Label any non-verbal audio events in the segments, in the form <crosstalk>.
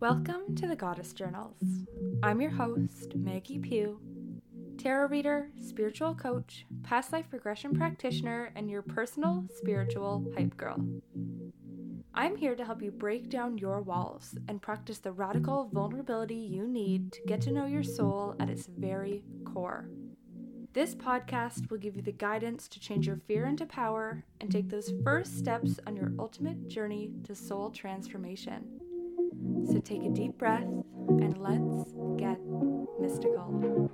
Welcome to the Goddess Journals. I'm your host, Maggie Pugh, tarot reader, spiritual coach, past life regression practitioner, and your personal spiritual hype girl. I'm here to help you break down your walls and practice the radical vulnerability you need to get to know your soul at its very core. This podcast will give you the guidance to change your fear into power and take those first steps on your ultimate journey to soul transformation. So take a deep breath and let's get mystical.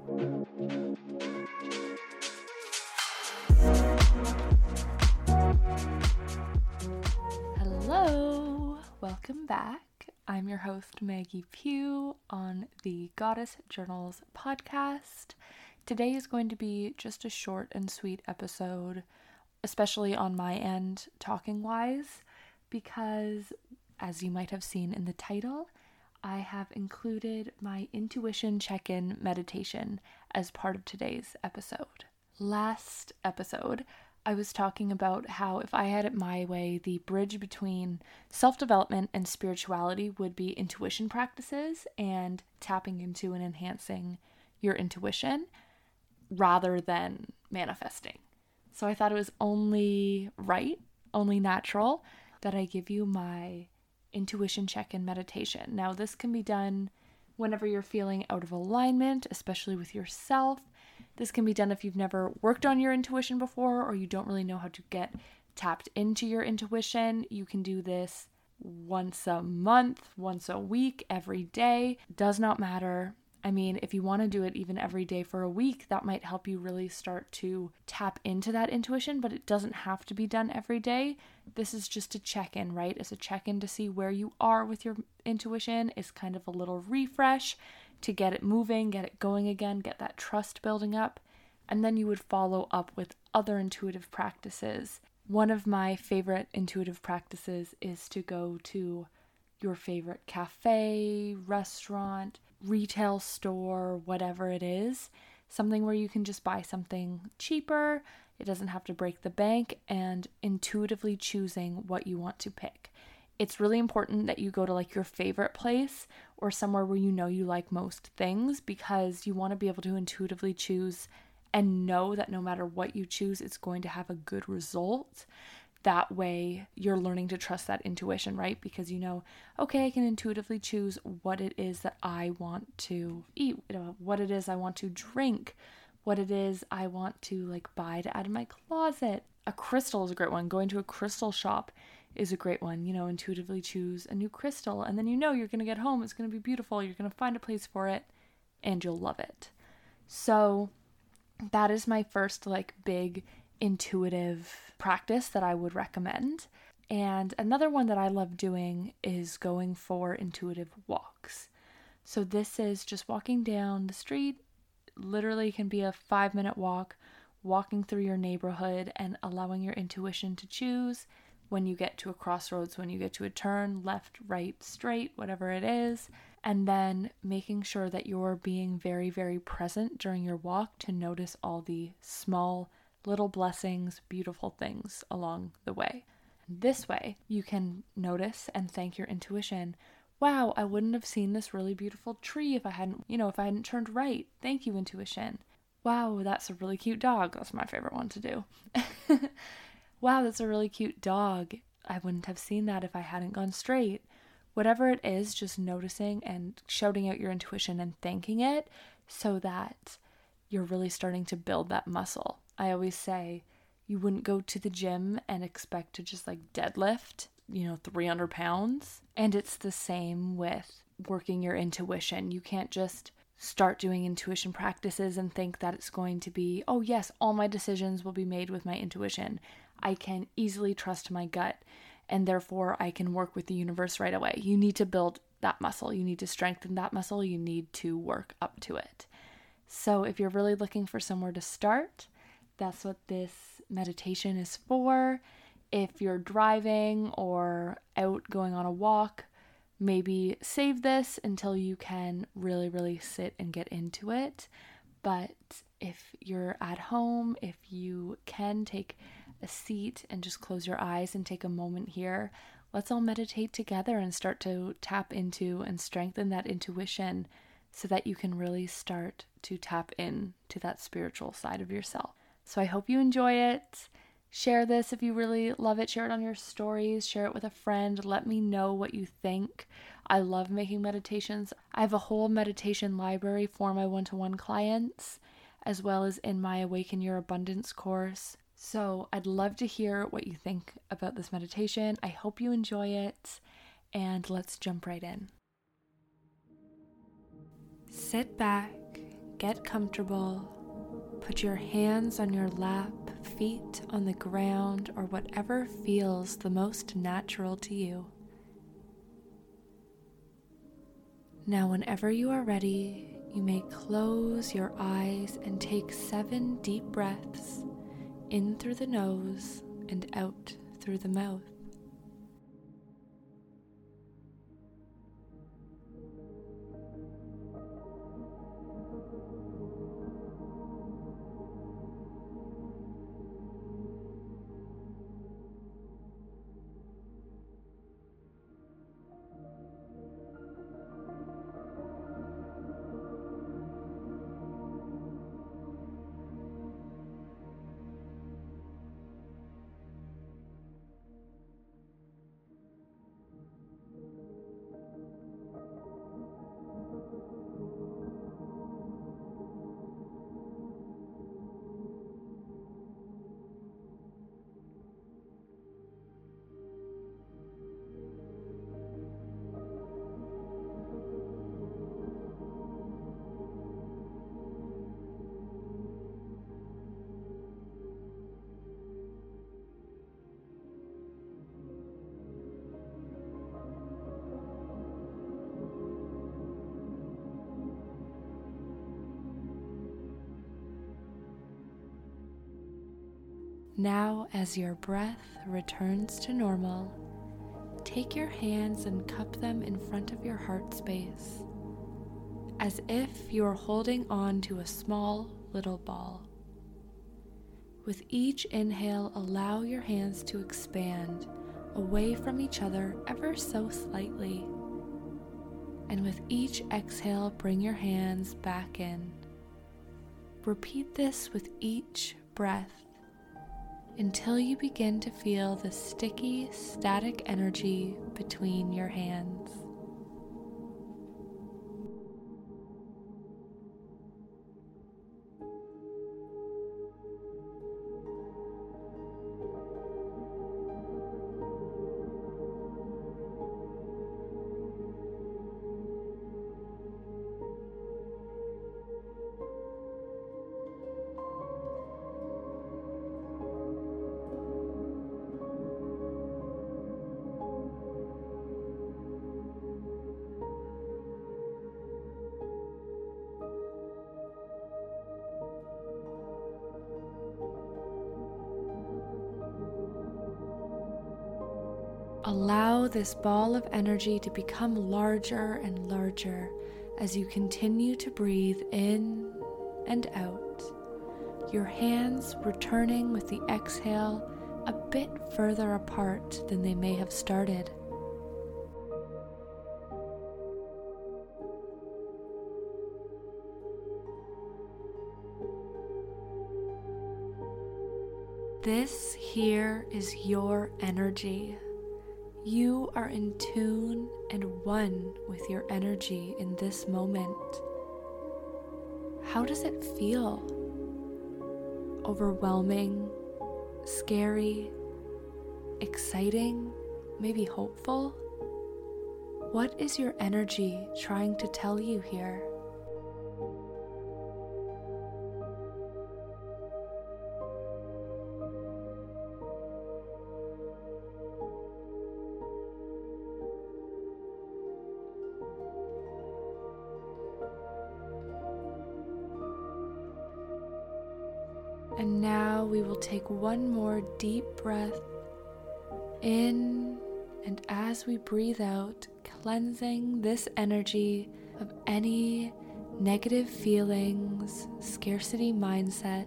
Hello, welcome back. I'm your host, Maggie Pugh, on the Goddess Journals podcast. Today is going to be just a short and sweet episode, especially on my end, talking wise, because as you might have seen in the title, I have included my intuition check in meditation as part of today's episode. Last episode, I was talking about how if I had it my way, the bridge between self development and spirituality would be intuition practices and tapping into and enhancing your intuition rather than manifesting. So I thought it was only right, only natural that I give you my intuition check in meditation. Now, this can be done whenever you're feeling out of alignment, especially with yourself. This can be done if you've never worked on your intuition before or you don't really know how to get tapped into your intuition. You can do this once a month, once a week, every day. Does not matter. I mean, if you want to do it even every day for a week, that might help you really start to tap into that intuition, but it doesn't have to be done every day. This is just a check in, right? It's a check in to see where you are with your intuition. It's kind of a little refresh to get it moving, get it going again, get that trust building up. And then you would follow up with other intuitive practices. One of my favorite intuitive practices is to go to your favorite cafe, restaurant, retail store, whatever it is, something where you can just buy something cheaper. It doesn't have to break the bank and intuitively choosing what you want to pick. It's really important that you go to like your favorite place or somewhere where you know you like most things because you want to be able to intuitively choose and know that no matter what you choose, it's going to have a good result that way you're learning to trust that intuition, right? Because you know, okay, I can intuitively choose what it is that I want to eat, you know, what it is I want to drink, what it is I want to like buy to add in my closet. A crystal is a great one. Going to a crystal shop is a great one. You know, intuitively choose a new crystal, and then you know you're going to get home, it's going to be beautiful, you're going to find a place for it, and you'll love it. So, that is my first like big intuitive practice that I would recommend. And another one that I love doing is going for intuitive walks. So this is just walking down the street, literally can be a 5 minute walk, walking through your neighborhood and allowing your intuition to choose when you get to a crossroads, when you get to a turn, left, right, straight, whatever it is, and then making sure that you're being very, very present during your walk to notice all the small little blessings, beautiful things along the way. This way, you can notice and thank your intuition. Wow, I wouldn't have seen this really beautiful tree if I hadn't, you know, if I hadn't turned right. Thank you, intuition. Wow, that's a really cute dog. That's my favorite one to do. <laughs> wow, that's a really cute dog. I wouldn't have seen that if I hadn't gone straight. Whatever it is, just noticing and shouting out your intuition and thanking it so that you're really starting to build that muscle. I always say you wouldn't go to the gym and expect to just like deadlift, you know, 300 pounds. And it's the same with working your intuition. You can't just start doing intuition practices and think that it's going to be, oh, yes, all my decisions will be made with my intuition. I can easily trust my gut, and therefore I can work with the universe right away. You need to build that muscle. You need to strengthen that muscle. You need to work up to it. So, if you're really looking for somewhere to start, that's what this meditation is for. If you're driving or out going on a walk, maybe save this until you can really, really sit and get into it. But if you're at home, if you can take a seat and just close your eyes and take a moment here, let's all meditate together and start to tap into and strengthen that intuition so that you can really start to tap in to that spiritual side of yourself. So I hope you enjoy it. Share this if you really love it. Share it on your stories. Share it with a friend. Let me know what you think. I love making meditations. I have a whole meditation library for my one to one clients, as well as in my Awaken Your Abundance course. So I'd love to hear what you think about this meditation. I hope you enjoy it, and let's jump right in. Sit back, get comfortable, put your hands on your lap, feet on the ground, or whatever feels the most natural to you. Now, whenever you are ready, you may close your eyes and take seven deep breaths in through the nose and out through the mouth. Now, as your breath returns to normal, take your hands and cup them in front of your heart space, as if you are holding on to a small little ball. With each inhale, allow your hands to expand away from each other ever so slightly. And with each exhale, bring your hands back in. Repeat this with each breath until you begin to feel the sticky, static energy between your hands. Allow this ball of energy to become larger and larger as you continue to breathe in and out. Your hands returning with the exhale a bit further apart than they may have started. This here is your energy. You are in tune and one with your energy in this moment. How does it feel? Overwhelming, scary, exciting, maybe hopeful? What is your energy trying to tell you here? And now we will take one more deep breath in, and as we breathe out, cleansing this energy of any negative feelings, scarcity mindset,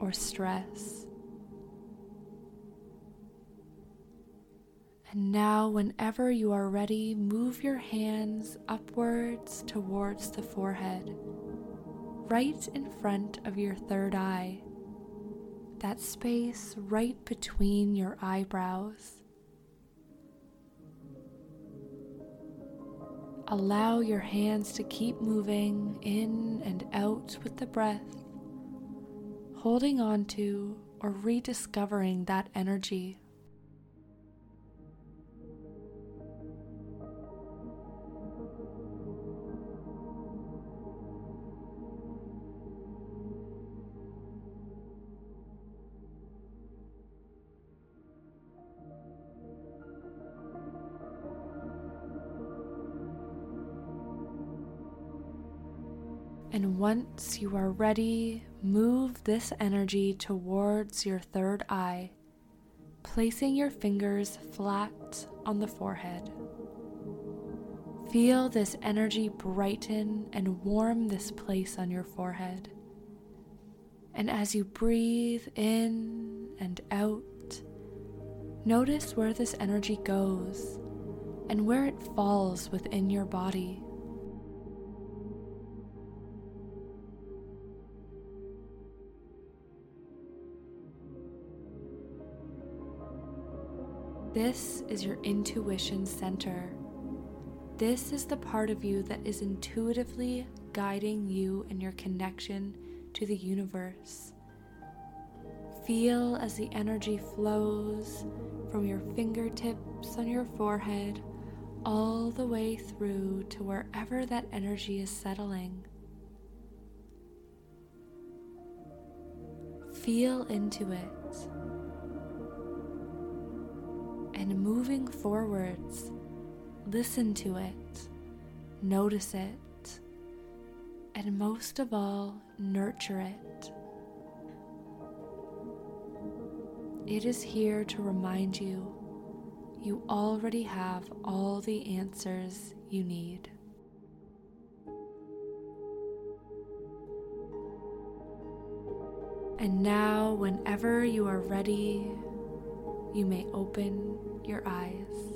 or stress. And now, whenever you are ready, move your hands upwards towards the forehead, right in front of your third eye, that space right between your eyebrows. Allow your hands to keep moving in and out with the breath, holding on to or rediscovering that energy. And once you are ready, move this energy towards your third eye, placing your fingers flat on the forehead. Feel this energy brighten and warm this place on your forehead. And as you breathe in and out, notice where this energy goes and where it falls within your body. This is your intuition center. This is the part of you that is intuitively guiding you in your connection to the universe. Feel as the energy flows from your fingertips on your forehead all the way through to wherever that energy is settling. Feel into it. And moving forwards, listen to it, notice it, and most of all, nurture it. It is here to remind you you already have all the answers you need. And now, whenever you are ready, you may open your eyes.